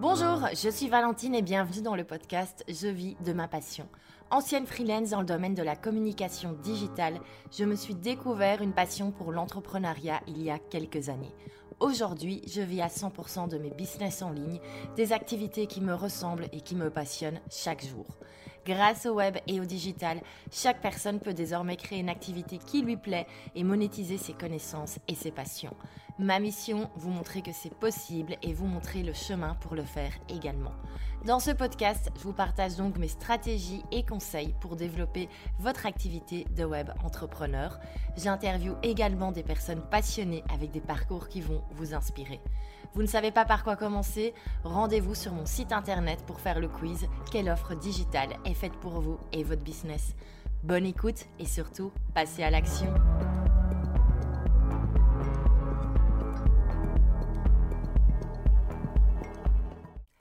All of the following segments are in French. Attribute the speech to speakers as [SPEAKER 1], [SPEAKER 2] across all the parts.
[SPEAKER 1] Bonjour, je suis Valentine et bienvenue dans le podcast Je vis de ma passion. Ancienne freelance dans le domaine de la communication digitale, je me suis découvert une passion pour l'entrepreneuriat il y a quelques années. Aujourd'hui, je vis à 100% de mes business en ligne, des activités qui me ressemblent et qui me passionnent chaque jour. Grâce au web et au digital, chaque personne peut désormais créer une activité qui lui plaît et monétiser ses connaissances et ses passions. Ma mission, vous montrer que c'est possible et vous montrer le chemin pour le faire également. Dans ce podcast, je vous partage donc mes stratégies et conseils pour développer votre activité de web entrepreneur. J'interviewe également des personnes passionnées avec des parcours qui vont vous inspirer. Vous ne savez pas par quoi commencer? Rendez-vous sur mon site internet pour faire le quiz Quelle offre digitale est faite pour vous et votre business? Bonne écoute et surtout, passez à l'action.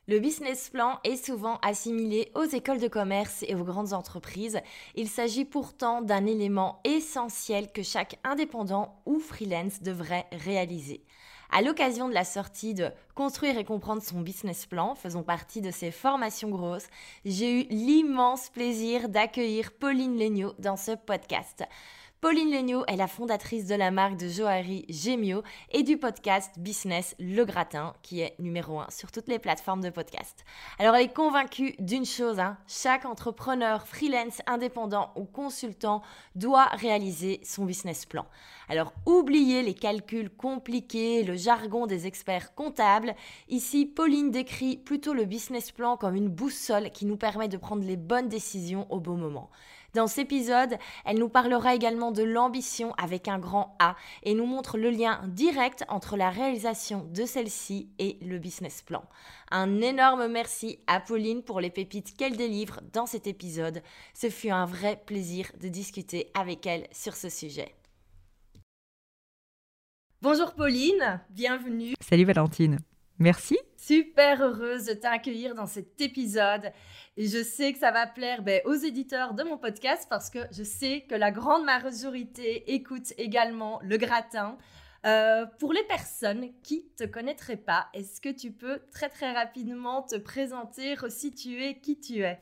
[SPEAKER 1] Le business plan est souvent assimilé aux écoles de commerce et aux grandes entreprises. Il s'agit pourtant d'un élément essentiel que chaque indépendant ou freelance devrait réaliser. À l'occasion de la sortie de Construire et comprendre son business plan, faisant partie de ces formations grosses, j'ai eu l'immense plaisir d'accueillir Pauline Legnaud dans ce podcast. Pauline Legnaud est la fondatrice de la marque de joaillerie Gemio et du podcast Business Le Gratin, qui est numéro un sur toutes les plateformes de podcast. Alors elle est convaincue d'une chose, hein, chaque entrepreneur, freelance, indépendant ou consultant doit réaliser son business plan. Alors oubliez les calculs compliqués, le jargon des experts comptables. Ici, Pauline décrit plutôt le business plan comme une boussole qui nous permet de prendre les bonnes décisions au bon moment. Dans cet épisode, elle nous parlera également de l'ambition avec un grand A et nous montre le lien direct entre la réalisation de celle-ci et le business plan. Un énorme merci à Pauline pour les pépites qu'elle délivre dans cet épisode. Ce fut un vrai plaisir de discuter avec elle sur ce sujet. Bonjour Pauline, bienvenue.
[SPEAKER 2] Salut Valentine. Merci.
[SPEAKER 1] Super heureuse de t'accueillir dans cet épisode. Et je sais que ça va plaire ben, aux éditeurs de mon podcast parce que je sais que la grande majorité écoute également le gratin. Euh, pour les personnes qui ne te connaîtraient pas, est-ce que tu peux très très rapidement te présenter, resituer qui tu es?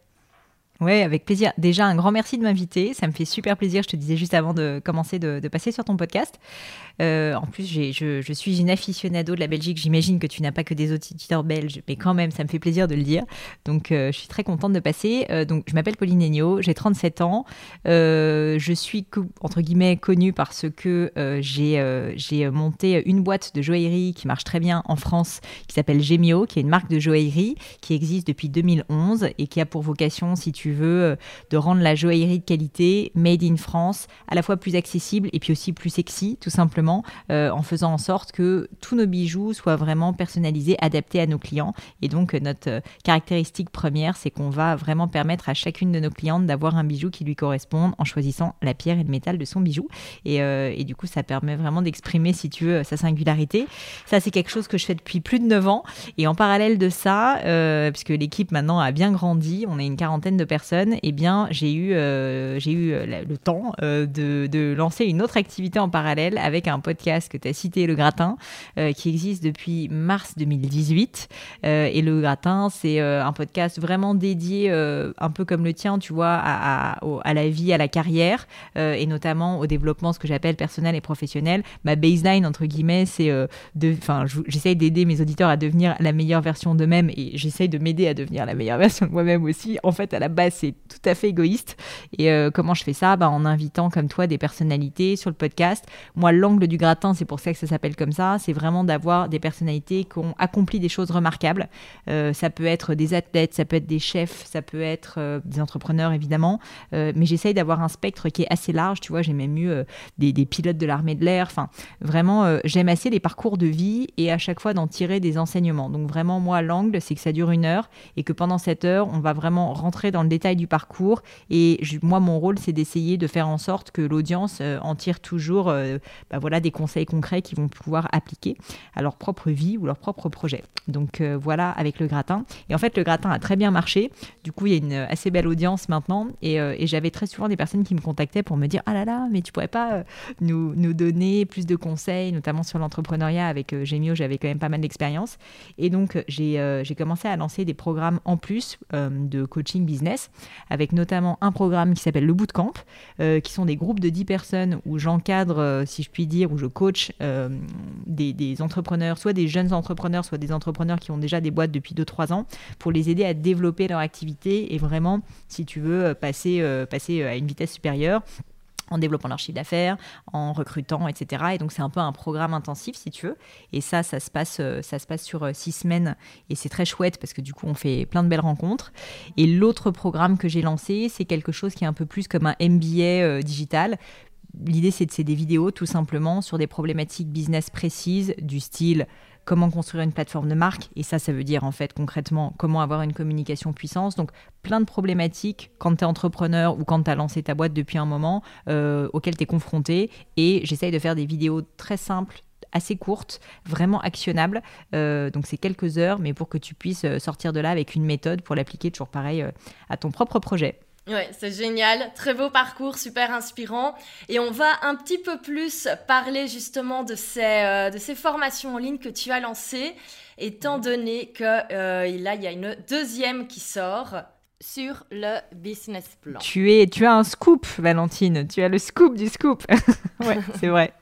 [SPEAKER 2] Oui, avec plaisir. Déjà, un grand merci de m'inviter. Ça me fait super plaisir. Je te disais juste avant de commencer de, passer sur ton podcast. Euh, en plus, je, suis une aficionado de la Belgique. J'imagine que tu n'as pas que des auditeurs belges, mais quand même, ça me fait plaisir de le dire. Donc, euh, je suis très contente de passer. Euh, donc, je m'appelle Pauline Negno, j'ai 37 ans. je suis, entre guillemets, connue parce que j'ai monté une boîte de joaillerie qui marche très bien en France, qui s'appelle Gemio, qui est une marque de joaillerie qui existe depuis 2011 et qui a pour vocation, si tu veux, euh, de rendre la joaillerie de qualité, made in France, à la fois plus accessible et puis aussi plus sexy, tout simplement, euh, en faisant en sorte que tous nos bijoux soient vraiment personnalisés, adaptés à nos clients. Et donc, euh, notre caractéristique première, c'est qu'on va vraiment permettre à chacune de nos clientes d'avoir un bijou qui lui corresponde en choisissant la pierre et le métal de son bijou. Et, et du coup, ça permet vraiment d'exprimer, si tu veux, sa singularité. Ça, c'est quelque chose que je fais depuis plus de 9 ans. Et en parallèle de ça, puisque l'équipe maintenant a bien grandi, on est une quarantaine de personnes eh bien, j'ai eu, euh, j'ai eu euh, le temps euh, de, de, lancer une autre activité en parallèle avec un podcast que tu as cité, Le Gratin, qui existe depuis mars 2018. et Le Gratin, c'est un podcast vraiment dédié, un peu comme le tien, tu vois, à, à, à la vie, à la carrière, et notamment au développement, ce que j'appelle personnel et professionnel. Ma baseline, entre guillemets, c'est de. Enfin, j'essaye d'aider mes auditeurs à devenir la meilleure version d'eux-mêmes et j'essaye de m'aider à devenir la meilleure version de moi-même aussi. En fait, à la base, c'est tout à fait égoïste. Et euh, comment je fais ça? Bah, En invitant comme toi des personnalités sur le podcast. Moi, l'angle du gratin, c'est pour ça que ça s'appelle comme ça. C'est vraiment d'avoir des personnalités qui ont accompli des choses remarquables. Euh, ça peut être des athlètes, ça peut être des chefs, ça peut être euh, des entrepreneurs, évidemment. mais j'essaye d'avoir un spectre qui est assez large. Tu vois, j'ai même eu des, pilotes de l'armée de l'air. Enfin, vraiment, j'aime assez les parcours de vie et à chaque fois d'en tirer des enseignements. Donc vraiment, moi, l'angle, c'est que ça dure une heure et que pendant cette heure, on va vraiment rentrer dans le du parcours. Et moi, mon rôle, c'est d'essayer de faire en sorte que l'audience en tire toujours bah, voilà, des conseils concrets qu'ils vont pouvoir appliquer à leur propre vie ou leur propre projet. Donc voilà avec le gratin. Et en fait, le gratin a très bien marché. Du coup, il y a une assez belle audience maintenant. Et, j'avais très souvent des personnes qui me contactaient pour me dire Ah là là, mais tu pourrais pas nous, nous donner plus de conseils, notamment sur l'entrepreneuriat. Avec euh, Gemio, j'avais quand même pas mal d'expérience. Et donc, j'ai euh, commencé à lancer des programmes en plus euh, de coaching business, avec notamment un programme qui s'appelle le Bootcamp, qui sont des groupes de 10 personnes où j'encadre, si je puis dire, où je coach des, des, entrepreneurs, soit des jeunes entrepreneurs, soit des entrepreneurs qui ont déjà des boîtes depuis 2-3 ans, pour les aider à développer leur activité et vraiment, si tu veux, passer, passer à une vitesse supérieure en développant leur chiffre d'affaires, en recrutant, etc. Et donc c'est un peu un programme intensif si tu veux. Et ça, ça se passe, euh, ça se passe sur euh, six semaines et c'est très chouette parce que du coup on fait plein de belles rencontres. Et l'autre programme que j'ai lancé, c'est quelque chose qui est un peu plus comme un MBA euh, digital. L'idée c'est de c'est des vidéos tout simplement sur des problématiques business précises du style comment construire une plateforme de marque. Et ça, ça veut dire en fait concrètement comment avoir une communication puissance. Donc plein de problématiques quand tu es entrepreneur ou quand tu as lancé ta boîte depuis un moment euh, auxquelles tu es confronté. Et j'essaye de faire des vidéos très simples assez courtes, vraiment actionnables. Euh, donc c'est quelques heures, mais pour que tu puisses euh, sortir de là avec une méthode pour l'appliquer toujours pareil à ton propre projet.
[SPEAKER 1] Ouais, c'est génial, très beau parcours, super inspirant. Et on va un petit peu plus parler justement de ces, euh, de ces formations en ligne que tu as lancées, étant donné que euh, là, il y a une deuxième qui sort sur le business plan.
[SPEAKER 2] Tu, es, tu as un scoop, Valentine, tu as le scoop du scoop. ouais, c'est vrai.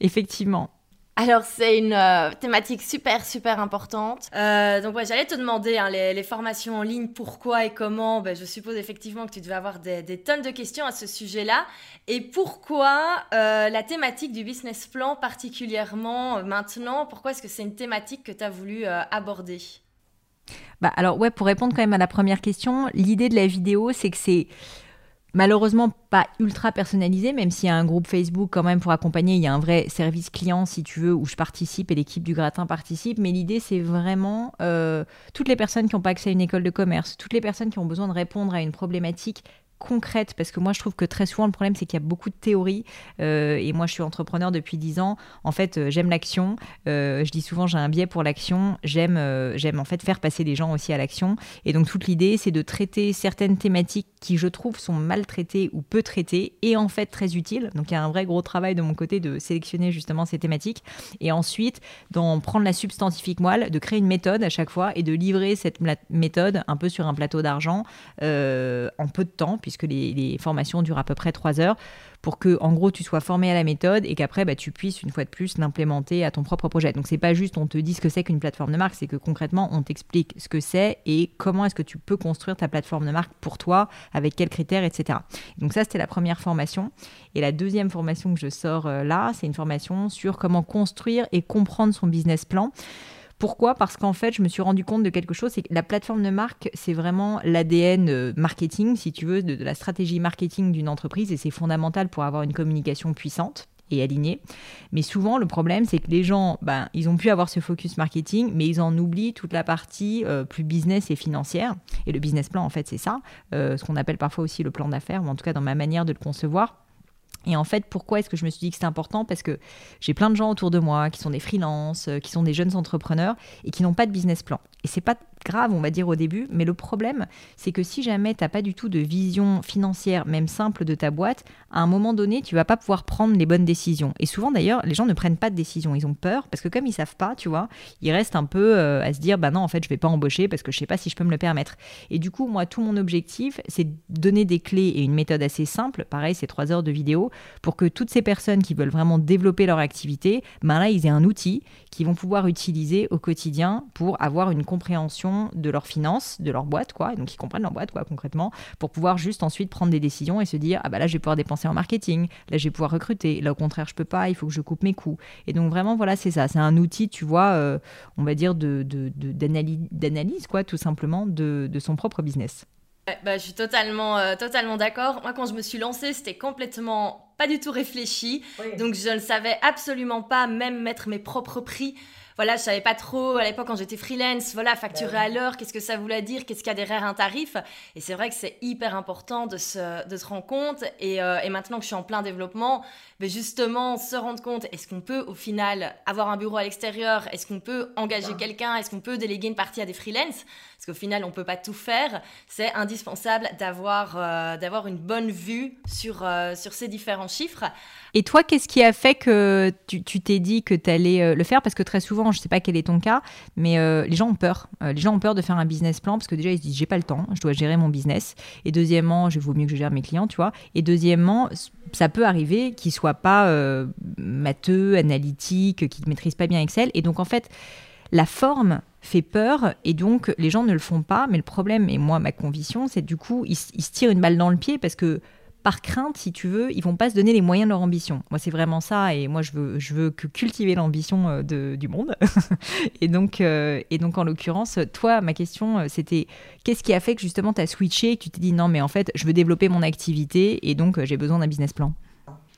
[SPEAKER 2] Effectivement.
[SPEAKER 1] Alors c'est une euh, thématique super super importante. Euh, donc ouais, j'allais te demander hein, les, formations en ligne, pourquoi et comment? Ben, je suppose effectivement que tu devais avoir des, tonnes de questions à ce sujet-là. Et pourquoi euh, la thématique du business plan particulièrement maintenant? Pourquoi est-ce que c'est une thématique que tu as voulu aborder?
[SPEAKER 2] Bah alors ouais, pour répondre quand même à la première question, l'idée de la vidéo, c'est que c'est malheureusement pas ultra personnalisé, même s'il y a un groupe Facebook quand même pour accompagner, il y a un vrai service client si tu veux, où je participe et l'équipe du gratin participe, mais l'idée c'est vraiment euh, toutes les personnes qui n'ont pas accès à une école de commerce, toutes les personnes qui ont besoin de répondre à une problématique concrète parce que moi je trouve que très souvent le problème c'est qu'il y a beaucoup de théories euh, et moi je suis entrepreneur depuis 10 ans. En fait euh, j'aime l'action. Euh, je dis souvent j'ai un biais pour l'action. J'aime j'aime en fait faire passer les gens aussi à l'action. Et donc toute l'idée c'est de traiter certaines thématiques qui je trouve sont mal traitées ou peu traitées et en fait très utiles. Donc il y a un vrai gros travail de mon côté de sélectionner justement ces thématiques. Et ensuite d'en prendre la substantifique moelle de créer une méthode à chaque fois et de livrer cette méthode un peu sur un plateau d'argent en peu de temps puisque les, formations durent à peu près trois heures, pour que, en gros, tu sois formé à la méthode et qu'après, bah, tu puisses, une fois de plus, l'implémenter à ton propre projet. Donc, c'est pas juste on te dit ce que c'est qu'une plateforme de marque, c'est que concrètement, on t'explique ce que c'est et comment est-ce que tu peux construire ta plateforme de marque pour toi, avec quels critères, etc. Donc, ça, c'était la première formation. Et la deuxième formation que je sors euh, là, c'est une formation sur comment construire et comprendre son business plan. Pourquoi? Parce qu'en fait, je me suis rendu compte de quelque chose, c'est que la plateforme de marque, c'est vraiment l'ADN euh, marketing, si tu veux, de, la stratégie marketing d'une entreprise, et c'est fondamental pour avoir une communication puissante et alignée. Mais souvent, le problème, c'est que les gens, ben, ils ont pu avoir ce focus marketing, mais ils en oublient toute la partie euh, plus business et financière. Et le business plan, en fait, c'est ça, euh, ce qu'on appelle parfois aussi le plan d'affaires, ou en tout cas dans ma manière de le concevoir. Et en fait, pourquoi est-ce que je me suis dit que c'était important? Parce que j'ai plein de gens autour de moi qui sont des freelances, qui sont des jeunes entrepreneurs et qui n'ont pas de business plan. Et c'est pas grave, on va dire au début, mais le problème, c'est que si jamais tu n'as pas du tout de vision financière, même simple de ta boîte, à un moment donné, tu vas pas pouvoir prendre les bonnes décisions. Et souvent d'ailleurs, les gens ne prennent pas de décision, ils ont peur parce que comme ils savent pas, tu vois, ils restent un peu euh, à se dire bah non, en fait, je vais pas embaucher parce que je sais pas si je peux me le permettre. Et du coup, moi, tout mon objectif, c'est donner des clés et une méthode assez simple, pareil, c'est trois heures de vidéo, pour que toutes ces personnes qui veulent vraiment développer leur activité, ben là, ils aient un outil qu'ils vont pouvoir utiliser au quotidien pour avoir une compréhension de leurs finances, de leur boîte, quoi, et donc ils comprennent leur boîte, quoi, concrètement, pour pouvoir juste ensuite prendre des décisions et se dire, ah bah là, je vais pouvoir dépenser en marketing, là, je vais pouvoir recruter, là, au contraire, je peux pas, il faut que je coupe mes coûts. Et donc, vraiment, voilà, c'est ça, c'est un outil, tu vois, euh, on va dire, de, d'analyse, quoi, tout simplement, de, son propre business.
[SPEAKER 1] Bah, je suis totalement, euh, totalement d'accord. Moi, quand je me suis lancée, c'était complètement pas du tout réfléchi. Donc je ne savais absolument pas même mettre mes propres prix voilà, je savais pas trop à l'époque quand j'étais freelance, voilà, facturer bah à l'heure, qu'est-ce que ça voulait dire, qu'est-ce qu'il y a derrière un tarif. Et c'est vrai que c'est hyper important de se, de se rendre compte. Et, euh, et, maintenant que je suis en plein développement, mais justement, se rendre compte, est-ce qu'on peut au final avoir un bureau à l'extérieur? Est-ce qu'on peut engager quelqu'un? Est-ce qu'on peut déléguer une partie à des freelances? Parce qu'au final, on peut pas tout faire. C'est indispensable d'avoir euh, d'avoir une bonne vue sur, euh, sur ces différents chiffres.
[SPEAKER 2] Et toi, qu'est-ce qui a fait que tu t'es dit que tu allais euh, le faire? Parce que très souvent, je ne sais pas quel est ton cas, mais euh, les gens ont peur. Euh, les gens ont peur de faire un business plan parce que déjà, ils se disent j'ai pas le temps, je dois gérer mon business. Et deuxièmement, je vaut mieux que je gère mes clients, tu vois. Et deuxièmement, ça peut arriver qu'ils soient pas matheux, analytiques, qu'ils ne maîtrisent pas bien Excel. Et donc, en fait, la forme fait peur et donc les gens ne le font pas. Mais le problème, et moi, ma conviction, c'est du coup, ils se tirent une balle dans le pied parce que par crainte, si tu veux, ils vont pas se donner les moyens de leur ambition. Moi, c'est vraiment ça, et moi, je veux, je veux que cultiver l'ambition euh, du monde. et, donc, euh, et donc, en l'occurrence, toi, ma question, euh, c'était qu'est-ce qui a fait que justement, tu as switché que tu t'es dit non, mais en fait, je veux développer mon activité et donc j'ai besoin d'un business plan?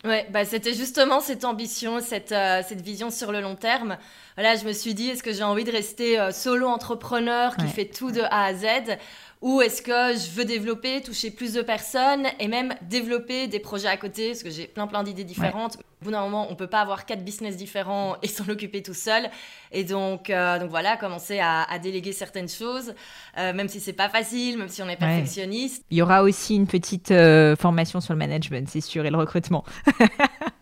[SPEAKER 1] Ouais, bah c'était justement cette ambition, cette, cette vision sur le long terme. Voilà, je me suis dit, est-ce que j'ai envie de rester solo entrepreneur qui fait tout de A à Z? Ou est-ce que je veux développer, toucher plus de personnes et même développer des projets à côté? Parce que j'ai plein plein d'idées différentes. Bout d'un moment, on peut pas avoir quatre business différents et s'en occuper tout seul. Et donc, euh, donc voilà, commencer à, déléguer certaines choses, euh, même si c'est pas facile, même si on est perfectionniste.
[SPEAKER 2] Il y aura aussi une petite euh, formation sur le management, c'est sûr, et le recrutement.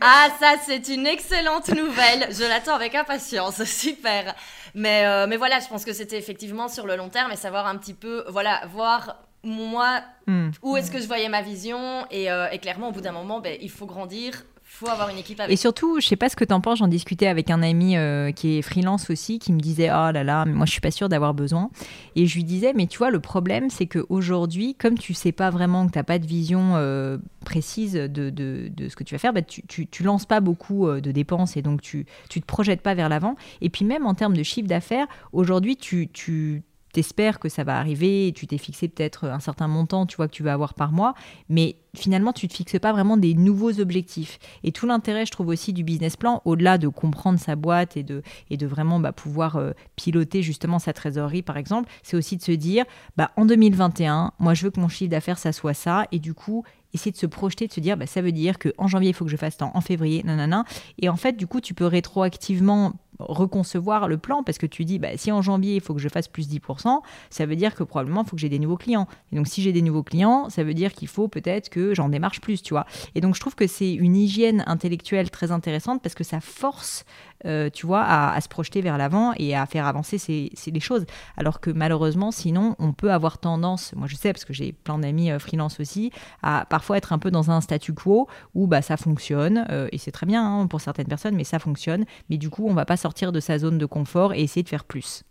[SPEAKER 1] ah, ça, c'est une excellente nouvelle. Je l'attends avec impatience. Super. Mais, mais voilà, je pense que c'était effectivement sur le long terme et savoir un petit peu, voilà, voir moi hmm. où est-ce que je voyais ma vision et, euh, et clairement au bout d'un moment ben, il faut grandir faut avoir une équipe.
[SPEAKER 2] Et surtout, je sais pas ce que tu en penses, j'en discutais avec un ami euh, qui est freelance aussi, qui me disait Oh là là, mais moi je suis pas sûre d'avoir besoin. Et je lui disais Mais tu vois, le problème, c'est qu'aujourd'hui, comme tu sais pas vraiment que tu n'as pas de vision euh, précise de, de, ce que tu vas faire, bah, tu, tu, tu, lances pas beaucoup euh, de dépenses et donc tu, tu te projettes pas vers l'avant. Et puis, même en termes de chiffre d'affaires, aujourd'hui, tu, tu t'espères que ça va arriver, tu t'es fixé peut-être un certain montant, tu vois, que tu vas avoir par mois, mais finalement, tu ne te fixes pas vraiment des nouveaux objectifs. Et tout l'intérêt, je trouve aussi, du business plan, au-delà de comprendre sa boîte et de, et de vraiment bah, pouvoir euh, piloter justement sa trésorerie, par exemple, c'est aussi de se dire, bah, en 2021, moi, je veux que mon chiffre d'affaires, ça soit ça, et du coup, essayer de se projeter, de se dire, bah, ça veut dire qu'en janvier, il faut que je fasse tant, en février, nanana. Et en fait, du coup, tu peux rétroactivement reconcevoir le plan parce que tu dis, bah, si en janvier, il faut que je fasse plus 10%, ça veut dire que probablement, il faut que j'ai des nouveaux clients. Et donc, si j'ai des nouveaux clients, ça veut dire qu'il faut peut-être que j'en démarche plus, tu vois. Et donc, je trouve que c'est une hygiène intellectuelle très intéressante parce que ça force euh, tu vois, à, se projeter vers l'avant et à faire avancer ces, les choses. Alors que malheureusement, sinon, on peut avoir tendance, moi je sais parce que j'ai plein d'amis euh, freelance aussi, à parfois être un peu dans un statu quo où bah, ça fonctionne, euh, et c'est très bien hein, pour certaines personnes, mais ça fonctionne, mais du coup, on va pas sortir de sa zone de confort et essayer de faire plus.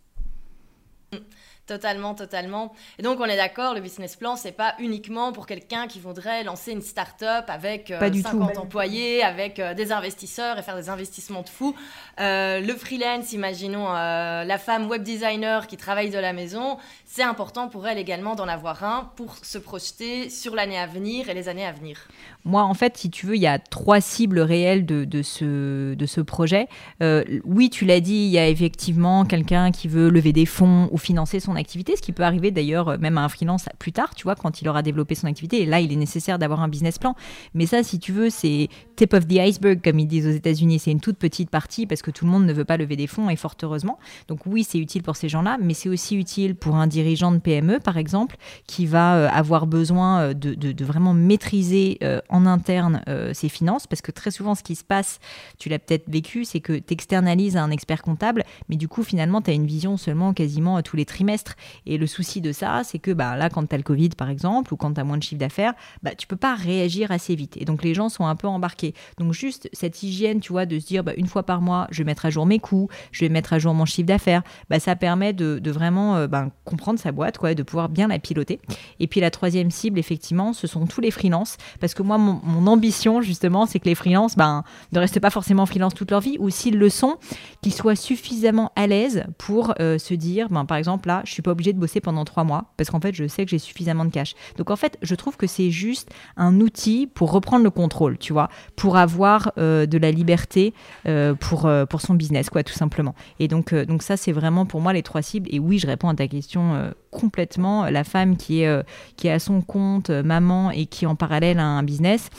[SPEAKER 1] Totalement, totalement. Et donc, on est d'accord, le business plan, c'est pas uniquement pour quelqu'un qui voudrait lancer une start-up avec 50 euh, employés, avec euh, des investisseurs et faire des investissements de fou. Euh, le freelance, imaginons la femme web designer qui travaille de la maison, c'est important pour elle également d'en avoir un pour se projeter sur l'année à venir et les années à venir.
[SPEAKER 2] Moi, en fait, si tu veux, il y a trois cibles réelles de, de ce, de ce projet. Euh, oui, tu l'as dit, il y a effectivement quelqu'un qui veut lever des fonds ou financer son activité, ce qui peut arriver d'ailleurs euh, même à un freelance plus tard, tu vois, quand il aura développé son activité. Et là, il est nécessaire d'avoir un business plan. Mais ça, si tu veux, c'est tip of the iceberg, comme ils disent aux États-Unis. C'est une toute petite partie parce que tout le monde ne veut pas lever des fonds, et fort heureusement. Donc oui, c'est utile pour ces gens-là, mais c'est aussi utile pour un dirigeant de PME, par exemple, qui va euh, avoir besoin euh, de, vraiment maîtriser en interne ses finances, parce que très souvent, ce qui se passe, tu l'as peut-être vécu, c'est que tu externalises à un expert comptable, mais du coup, finalement, tu as une vision seulement quasiment tous les trimestres. Et le souci de ça, c'est que bah, là, quand tu as le Covid, par exemple, ou quand tu as moins de chiffre d'affaires, bah, tu peux pas réagir assez vite. Et donc, les gens sont un peu embarqués. Donc, juste cette hygiène, tu vois, de se dire, bah, une fois par mois, je vais mettre à jour mes coûts, je vais mettre à jour mon chiffre d'affaires, bah, ça permet de, vraiment ben, comprendre sa boîte quoi, de pouvoir bien la piloter. Et puis la troisième cible, effectivement, ce sont tous les freelances, parce que moi, mon, ambition, justement, c'est que les freelances ben, ne restent pas forcément freelance toute leur vie, ou s'ils le sont, qu'ils soient suffisamment à l'aise pour euh, se dire, ben, par exemple, là, suis pas obligée de bosser pendant trois mois parce qu'en fait, je sais que j'ai suffisamment de cash. Donc en fait, je trouve que c'est juste un outil pour reprendre le contrôle, tu vois, pour avoir euh, de la liberté euh, pour, euh, pour son business, quoi, tout simplement. Et donc, donc ça, c'est vraiment pour moi les trois cibles. Et oui, je réponds à ta question complètement. La femme qui est, qui est à son compte, maman, et qui en parallèle a un business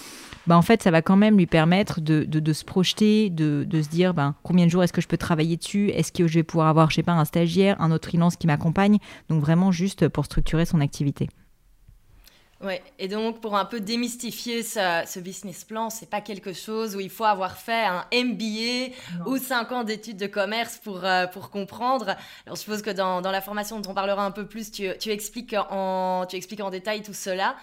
[SPEAKER 2] bah, en fait, ça va quand même lui permettre de, de, se projeter, de, de, se dire ben, combien de jours est-ce que je peux travailler dessus? Est-ce que je vais pouvoir avoir, je sais pas, un stagiaire, un autre freelance qui m'accompagne? Donc vraiment juste pour structurer son activité.
[SPEAKER 1] Ouais, et donc pour un peu démystifier ce, ce business plan, c'est pas quelque chose où il faut avoir fait un MBA ou 5 ans d'études de commerce pour, euh, pour comprendre. Alors je suppose que dans, dans, la formation dont on parlera un peu plus, tu, tu, expliques, en, tu expliques en détail tout cela.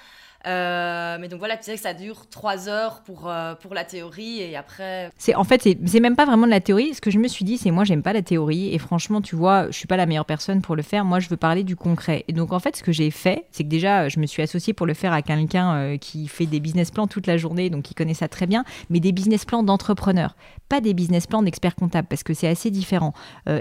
[SPEAKER 1] Euh, mais donc voilà, tu sais que ça dure trois heures pour, euh, pour la théorie et après.
[SPEAKER 2] C'est en fait c'est même pas vraiment de la théorie. Ce que je me suis dit, c'est moi j'aime pas la théorie et franchement tu vois, je suis pas la meilleure personne pour le faire. Moi je veux parler du concret. Et donc en fait ce que j'ai fait, c'est que déjà je me suis associée pour le faire à quelqu'un euh, qui fait des business plans toute la journée, donc qui connaît ça très bien, mais des business plans d'entrepreneurs, pas des business plans d'experts comptables parce que c'est assez différent.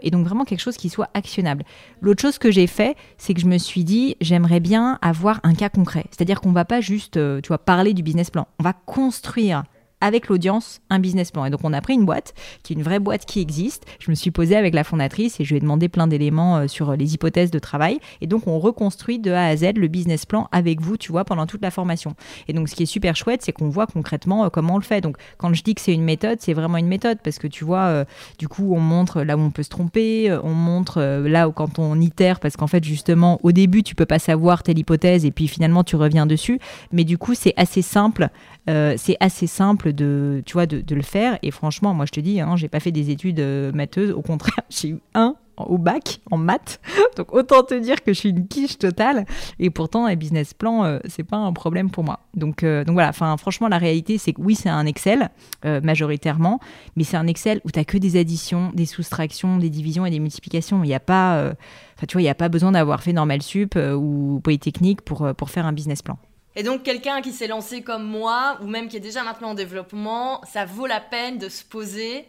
[SPEAKER 2] et donc vraiment quelque chose qui soit actionnable. L'autre chose que j'ai fait, c'est que je me suis dit j'aimerais bien avoir un cas concret, c'est-à-dire qu'on va pas juste, euh, tu vois, parler du business plan. On va construire avec l'audience un business plan. Et donc on a pris une boîte, qui est une vraie boîte qui existe. Je me suis posée avec la fondatrice et je lui ai demandé plein d'éléments euh, sur les hypothèses de travail. Et donc on reconstruit de A à Z le business plan avec vous, tu vois, pendant toute la formation. Et donc ce qui est super chouette, c'est qu'on voit concrètement euh, comment on le fait. Donc quand je dis que c'est une méthode, c'est vraiment une méthode parce que tu vois, euh, du coup on montre là où on peut se tromper, on montre là où quand on itère, parce qu'en fait justement au début tu peux pas savoir telle hypothèse et puis finalement tu reviens dessus. Mais du coup c'est assez simple euh, c'est assez simple de, tu vois, de, le faire. Et franchement, moi, je te dis, hein, j'ai pas fait des études euh, matheuses. Au contraire, j'ai eu un au bac en maths. Donc autant te dire que je suis une quiche totale. Et pourtant, un business plan, euh, c'est pas un problème pour moi. Donc, donc voilà, enfin, franchement, la réalité, c'est que oui, c'est un Excel majoritairement, mais c'est un Excel où tu que des additions, des soustractions, des divisions et des multiplications. Il n'y a pas, enfin, tu vois, il n'y a pas besoin d'avoir fait Normal Sup ou Polytechnique pour, pour faire un business plan.
[SPEAKER 1] Et donc quelqu'un qui s'est lancé comme moi, ou même qui est déjà maintenant en développement, ça vaut la peine de se poser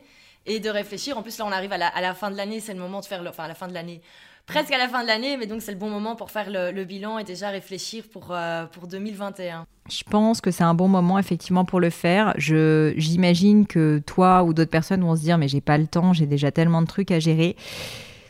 [SPEAKER 1] et de réfléchir. En plus, là, on arrive à la, fin de l'année, c'est le moment de faire le... Enfin, à la fin de l'année, presque à la fin de l'année, mais donc c'est le bon moment pour faire le, bilan et déjà réfléchir pour, euh, pour 2021.
[SPEAKER 2] Je pense que c'est un bon moment effectivement pour le faire. Je, j'imagine que toi ou d'autres personnes vont se dire mais j'ai pas le temps, j'ai déjà tellement de trucs à gérer.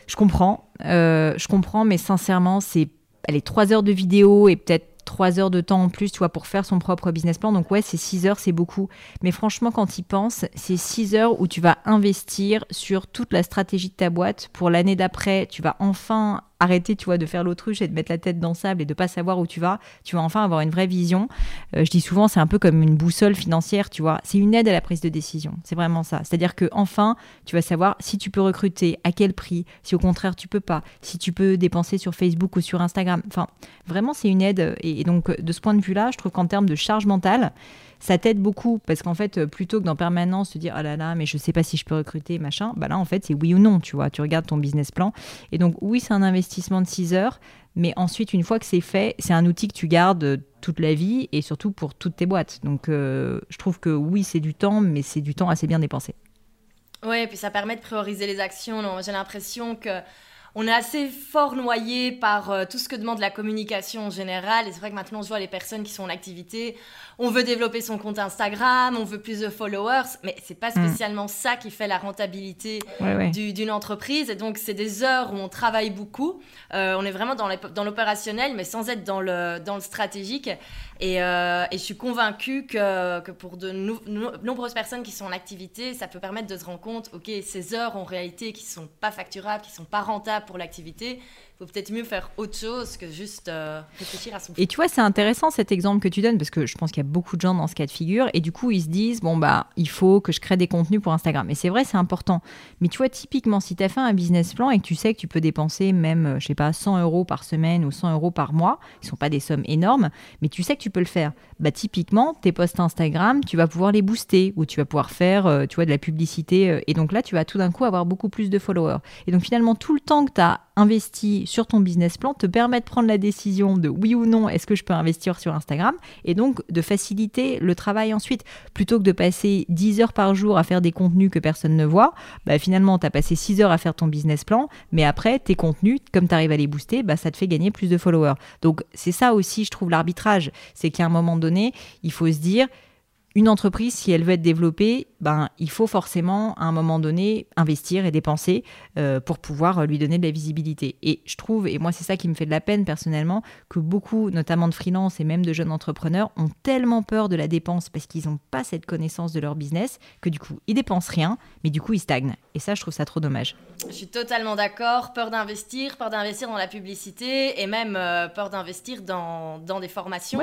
[SPEAKER 2] Je comprends, euh, je comprends, mais sincèrement c'est allez, trois heures de vidéo et peut-être trois heures de temps en plus, tu vois, pour faire son propre business plan. Donc ouais, c'est six heures, c'est beaucoup. Mais franchement, quand tu y penses, c'est six heures où tu vas investir sur toute la stratégie de ta boîte. Pour l'année d'après, tu vas enfin arrêter, tu vois, de faire l'autruche et de mettre la tête dans le sable et de pas savoir où tu vas, tu vas enfin avoir une vraie vision. Euh, je dis souvent, c'est un peu comme une boussole financière, tu vois. C'est une aide à la prise de décision. C'est vraiment ça. C'est-à-dire que enfin, tu vas savoir si tu peux recruter, à quel prix, si au contraire tu peux pas, si tu peux dépenser sur Facebook ou sur Instagram. Enfin, vraiment, c'est une aide. Et, donc, de ce point de vue-là, je trouve qu'en termes de charge mentale, ça t'aide beaucoup parce qu'en fait, plutôt que dans permanence te dire ah là là, mais je sais pas si je peux recruter, machin, bah là en fait, c'est oui ou non, tu vois. Tu regardes ton business plan. Et donc, oui, c'est un investissement de 6 heures, mais ensuite, une fois que c'est fait, c'est un outil que tu gardes toute la vie et surtout pour toutes tes boîtes. Donc, euh, je trouve que oui, c'est du temps, mais c'est du temps assez bien dépensé.
[SPEAKER 1] Oui, et puis ça permet de prioriser les actions. J'ai l'impression que on est assez fort noyé par euh, tout ce que demande la communication en général. Et c'est vrai que maintenant, je vois les personnes qui sont en activité. On veut développer son compte Instagram, on veut plus de followers, mais c'est pas mm. spécialement ça qui fait la rentabilité d'une entreprise. Et donc, c'est des heures où on travaille beaucoup. Euh, on est vraiment dans l'opérationnel, mais sans être dans le, dans le stratégique. Et, euh, et, je suis convaincue que, pour de nombreuses personnes qui sont en activité, ça peut permettre de se rendre compte, OK, ces heures en réalité qui sont pas facturables, qui sont pas rentables pour l'activité, faut peut-être mieux faire autre chose que juste euh, réfléchir à son.
[SPEAKER 2] Et tu vois, c'est intéressant cet exemple que tu donnes parce que je pense qu'il y a beaucoup de gens dans ce cas de figure et du coup ils se disent bon bah il faut que je crée des contenus pour Instagram. Et c'est vrai, c'est important. Mais tu vois, typiquement, si tu as fait un business plan et que tu sais que tu peux dépenser même, euh, je sais pas, 100 euros par semaine ou 100 euros par mois, ils sont pas des sommes énormes, mais tu sais que tu peux le faire. Bah typiquement, tes posts Instagram, tu vas pouvoir les booster ou tu vas pouvoir faire, euh, tu vois, de la publicité et donc là tu vas tout d'un coup avoir beaucoup plus de followers. Et donc finalement tout le temps que tu as investi sur ton business plan te permet de prendre la décision de oui ou non, est-ce que je peux investir sur Instagram et donc de faciliter le travail ensuite. Plutôt que de passer 10 heures par jour à faire des contenus que personne ne voit, bah, finalement, tu as passé 6 heures à faire ton business plan, mais après, tes contenus, comme tu arrives à les booster, bah, ça te fait gagner plus de followers. Donc c'est ça aussi, je trouve, l'arbitrage. C'est qu'à un moment donné, il faut se dire, une entreprise, si elle veut être développée, ben, il faut forcément, à un moment donné, investir et dépenser euh, pour pouvoir lui donner de la visibilité. Et je trouve, et moi c'est ça qui me fait de la peine personnellement, que beaucoup, notamment de freelance et même de jeunes entrepreneurs, ont tellement peur de la dépense parce qu'ils n'ont pas cette connaissance de leur business que du coup, ils dépensent rien, mais du coup, ils stagnent. Et ça, je trouve ça trop dommage.
[SPEAKER 1] Je suis totalement d'accord. Peur d'investir, peur d'investir dans la publicité et même euh, peur d'investir dans, dans, des formations.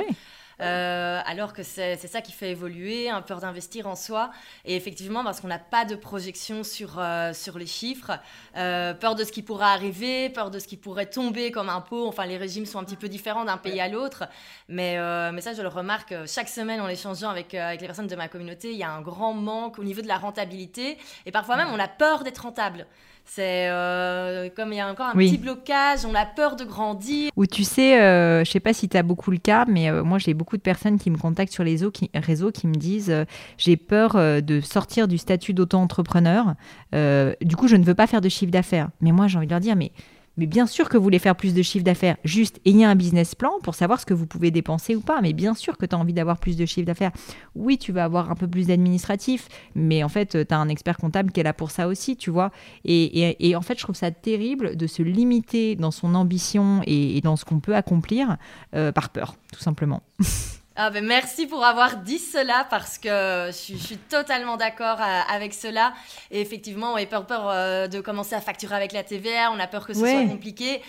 [SPEAKER 1] Euh, alors que c'est ça qui fait évoluer, un peur d'investir en soi. Et effectivement, parce qu'on n'a pas de projection sur, euh, sur les chiffres, euh, peur de ce qui pourrait arriver, peur de ce qui pourrait tomber comme impôt. Enfin, les régimes sont un petit peu différents d'un pays à l'autre. Mais, mais ça, je le remarque chaque semaine en échangeant avec, avec les personnes de ma communauté, il y a un grand manque au niveau de la rentabilité. Et parfois même, on a peur d'être rentable. C'est euh, comme il y a encore un petit blocage, on a peur de grandir.
[SPEAKER 2] Ou tu sais, euh, je sais pas si tu as beaucoup le cas, mais euh, moi j'ai beaucoup de personnes qui me contactent sur les réseaux qui, réseaux qui me disent j'ai peur de sortir du statut d'auto-entrepreneur. du coup, je ne veux pas faire de chiffre d'affaires. Mais moi j'ai envie de leur dire mais mais bien sûr que vous voulez faire plus de chiffre d'affaires. Juste ayez un business plan pour savoir ce que vous pouvez dépenser ou pas. Mais bien sûr que tu as envie d'avoir plus de chiffre d'affaires. Oui, tu vas avoir un peu plus d'administratif, mais en fait, tu as un expert comptable qui est là pour ça aussi, tu vois. Et, en fait, je trouve ça terrible de se limiter dans son ambition et, dans ce qu'on peut accomplir euh, par peur, tout simplement.
[SPEAKER 1] Ah ben merci pour avoir dit cela parce que je, suis totalement d'accord euh, avec cela. Et effectivement, on a peur, peur euh, de commencer à facturer avec la TVA, on a peur que ce soit compliqué.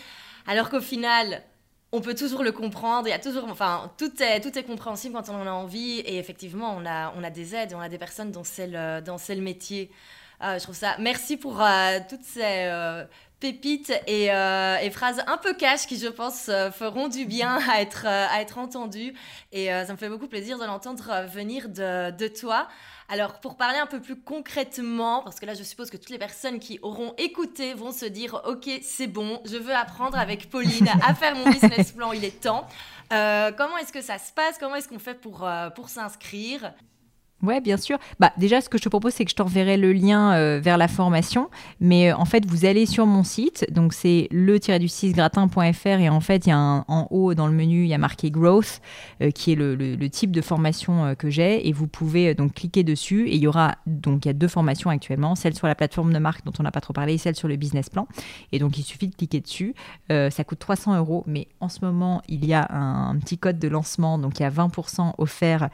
[SPEAKER 1] Alors qu'au final, on peut toujours le comprendre. Il y a toujours, enfin, tout est, tout est compréhensible quand on en a envie. Et effectivement, on a, on a des aides, on a des personnes dont c'est le, le métier. Euh, je trouve ça. Merci pour toutes ces pépites euh, et, phrases un peu cash qui, je pense, euh, feront du bien à être, euh, à être entendues. Et ça me fait beaucoup plaisir de l'entendre venir de, de, toi. Alors, pour parler un peu plus concrètement, parce que là, je suppose que toutes les personnes qui auront écouté vont se dire Ok, c'est bon, je veux apprendre avec Pauline à faire mon business plan, il est temps. comment est-ce que ça se passe? Comment est-ce qu'on fait pour, pour s'inscrire?
[SPEAKER 2] Ouais, bien sûr. Bah, déjà, ce que je te propose, c'est que je t'enverrai le lien euh, vers la formation. Mais euh, en fait, vous allez sur mon site. Donc, c'est le-du-6 gratin.fr. Et en fait, il y a en haut dans le menu, il y a marqué Growth, euh, qui est le, type de formation que j'ai. Et vous pouvez donc cliquer dessus. Et il y aura, donc, il y a deux formations actuellement. Celle sur la plateforme de marque dont on n'a pas trop parlé et celle sur le business plan. Et donc, il suffit de cliquer dessus. ça coûte 300 euros. Mais en ce moment, il y a un, petit code de lancement. Donc, il y a 20% offert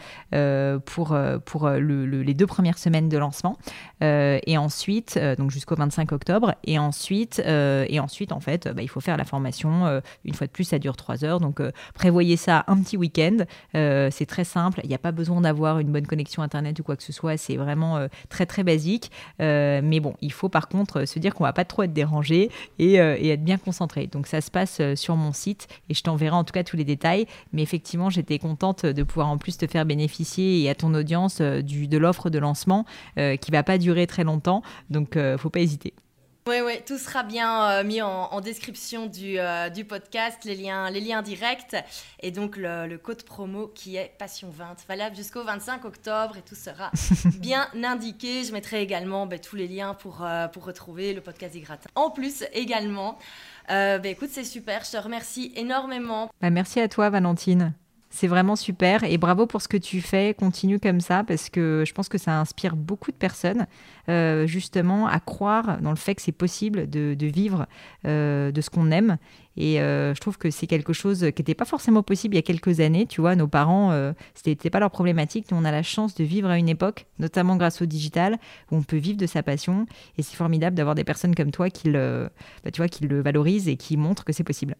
[SPEAKER 2] pour euh, les deux premières semaines de lancement. Euh, et ensuite, euh, donc jusqu'au 25 octobre. Et ensuite, et ensuite en fait, bah, il faut faire la formation. une fois de plus, ça dure trois heures. Donc, prévoyez ça un petit week-end. c'est très simple. Il n'y a pas besoin d'avoir une bonne connexion Internet ou quoi que ce soit. C'est vraiment très, très basique. mais bon, il faut par contre se dire qu'on va pas trop être dérangé et, être bien concentré. Donc, ça se passe sur mon site et je t'enverrai en tout cas tous les détails. Mais effectivement, j'étais contente de pouvoir en plus te faire bénéficier et à ton audience du, de l'offre de lancement euh, qui va pas durer très longtemps. Donc, euh, faut pas hésiter.
[SPEAKER 1] Oui, oui, tout sera bien mis en, description du, du, podcast, les liens, les liens directs et donc le, code promo qui est Passion20, valable jusqu'au 25 octobre et tout sera bien indiqué. Je mettrai également ben, tous les liens pour, pour retrouver le podcast des gratins. En plus, également, ben, écoute, c'est super, je te remercie énormément.
[SPEAKER 2] Bah, merci à toi, Valentine. C'est vraiment super et bravo pour ce que tu fais. Continue comme ça parce que je pense que ça inspire beaucoup de personnes euh, justement à croire dans le fait que c'est possible de, vivre euh, de ce qu'on aime. Et euh, je trouve que c'est quelque chose qui n'était pas forcément possible il y a quelques années. Tu vois, nos parents, ce n'était pas leur problématique. Nous, on a la chance de vivre à une époque, notamment grâce au digital, où on peut vivre de sa passion. Et c'est formidable d'avoir des personnes comme toi qui le, bah, tu vois, qui le valorisent et qui montrent que c'est possible.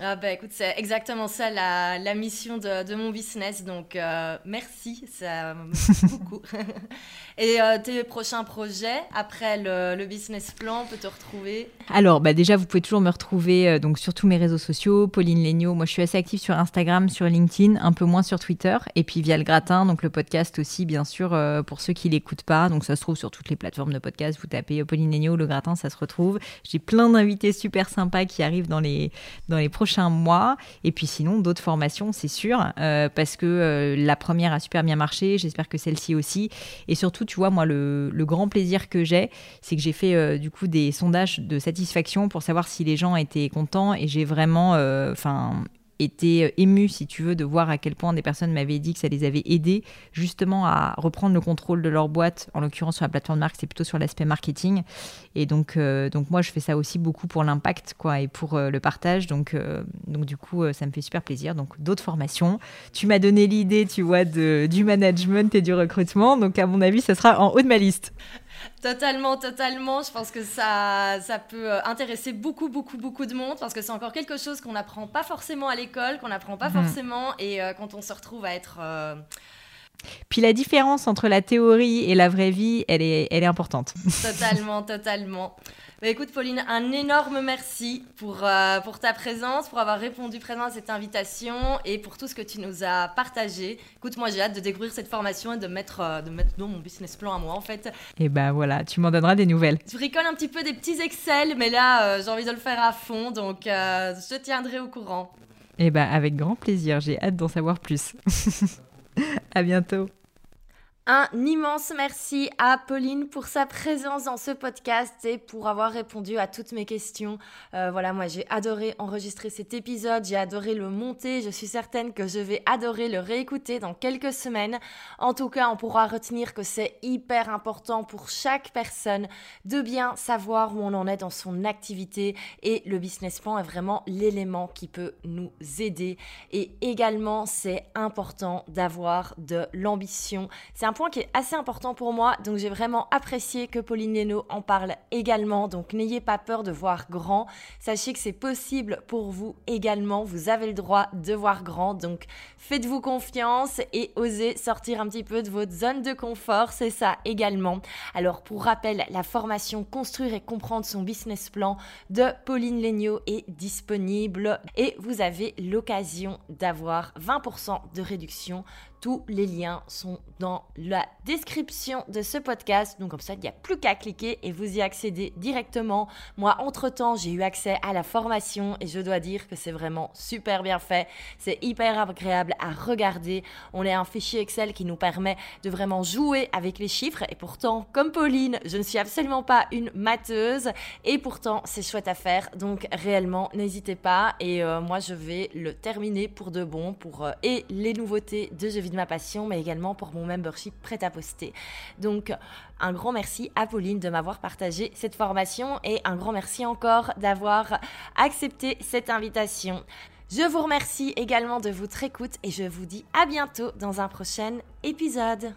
[SPEAKER 1] Ah bah écoute, c'est exactement ça la, la mission de, de, mon business, donc euh, merci, ça beaucoup. Et euh, tes prochains projets, après le, le, business plan, on peut te retrouver?
[SPEAKER 2] Alors bah déjà, vous pouvez toujours me retrouver euh, donc sur tous mes réseaux sociaux, Pauline Legnaud, moi je suis assez active sur Instagram, sur LinkedIn, un peu moins sur Twitter, et puis via le gratin, donc le podcast aussi bien sûr pour ceux qui l'écoutent pas, donc ça se trouve sur toutes les plateformes de podcast, vous tapez Pauline Legnaud, le gratin, ça se retrouve. J'ai plein d'invités super sympas qui arrivent dans les, dans les prochains mois. Et puis sinon, d'autres formations, c'est sûr, euh, parce que euh, la première a super bien marché. J'espère que celle-ci aussi. Et surtout, tu vois, moi, le, grand plaisir que j'ai, c'est que j'ai fait euh, du coup des sondages de satisfaction pour savoir si les gens étaient contents. Et j'ai vraiment, enfin, été euh, ému, si tu veux, de voir à quel point des personnes m'avaient dit que ça les avait aidés justement à reprendre le contrôle de leur boîte, en l'occurrence sur la plateforme de marque, c'est plutôt sur l'aspect marketing. Et donc, euh, donc moi, je fais ça aussi beaucoup pour l'impact quoi, et pour euh, le partage. Donc, donc du coup, ça me fait super plaisir. Donc, d'autres formations. Tu m'as donné l'idée, tu vois, de, du management et du recrutement. Donc, à mon avis, ça sera en haut de ma liste.
[SPEAKER 1] Totalement, totalement. Je pense que ça, ça peut euh, intéresser beaucoup, beaucoup, beaucoup de monde parce que c'est encore quelque chose qu'on n'apprend pas forcément à l'école, qu'on n'apprend pas mhm. forcément et euh, quand on se retrouve à être... Euh,
[SPEAKER 2] Puis la différence entre la théorie et la vraie vie, elle est, elle est importante.
[SPEAKER 1] Totalement, totalement. Bah, écoute, Pauline, un énorme merci pour, euh, pour ta présence, pour avoir répondu présent à cette invitation et pour tout ce que tu nous as partagé. Écoute, moi, j'ai hâte de découvrir cette formation et de mettre, euh, de mettre dans mon business plan à moi, en fait.
[SPEAKER 2] Et ben voilà, tu m'en donneras des nouvelles.
[SPEAKER 1] Je bricole un petit peu des petits Excel, mais là, euh, j'ai envie de le faire à fond, donc je te tiendrai au courant.
[SPEAKER 2] Et ben avec grand plaisir, j'ai hâte d'en savoir plus. à bientôt.
[SPEAKER 1] Un immense merci à Pauline pour sa présence dans ce podcast et pour avoir répondu à toutes mes questions. Euh, voilà, moi j'ai adoré enregistrer cet épisode, j'ai adoré le monter, je suis certaine que je vais adorer le réécouter dans quelques semaines. En tout cas, on pourra retenir que c'est hyper important pour chaque personne de bien savoir où on en est dans son activité et le business plan est vraiment l'élément qui peut nous aider. Et également, c'est important d'avoir de l'ambition. Point qui est assez important pour moi, donc j'ai vraiment apprécié que Pauline Leno en parle également. Donc n'ayez pas peur de voir grand. Sachez que c'est possible pour vous également. Vous avez le droit de voir grand, donc faites-vous confiance et osez sortir un petit peu de votre zone de confort. C'est ça également. Alors pour rappel, la formation Construire et comprendre son business plan de Pauline Legnaud est disponible et vous avez l'occasion d'avoir 20% de réduction tous les liens sont dans la description de ce podcast. Donc comme ça, il n'y a plus qu'à cliquer et vous y accédez directement. Moi, entre-temps, j'ai eu accès à la formation et je dois dire que c'est vraiment super bien fait. C'est hyper agréable à regarder. On a un fichier Excel qui nous permet de vraiment jouer avec les chiffres. Et pourtant, comme Pauline, je ne suis absolument pas une matheuse. Et pourtant, c'est chouette à faire. Donc réellement, n'hésitez pas. Et euh, moi, je vais le terminer pour de bon pour euh, et les nouveautés de jeux vidéo ma passion, mais également pour mon membership prêt à poster. Donc, un grand merci à Pauline de m'avoir partagé cette formation et un grand merci encore d'avoir accepté cette invitation. Je vous remercie également de votre écoute et je vous dis à bientôt dans un prochain épisode.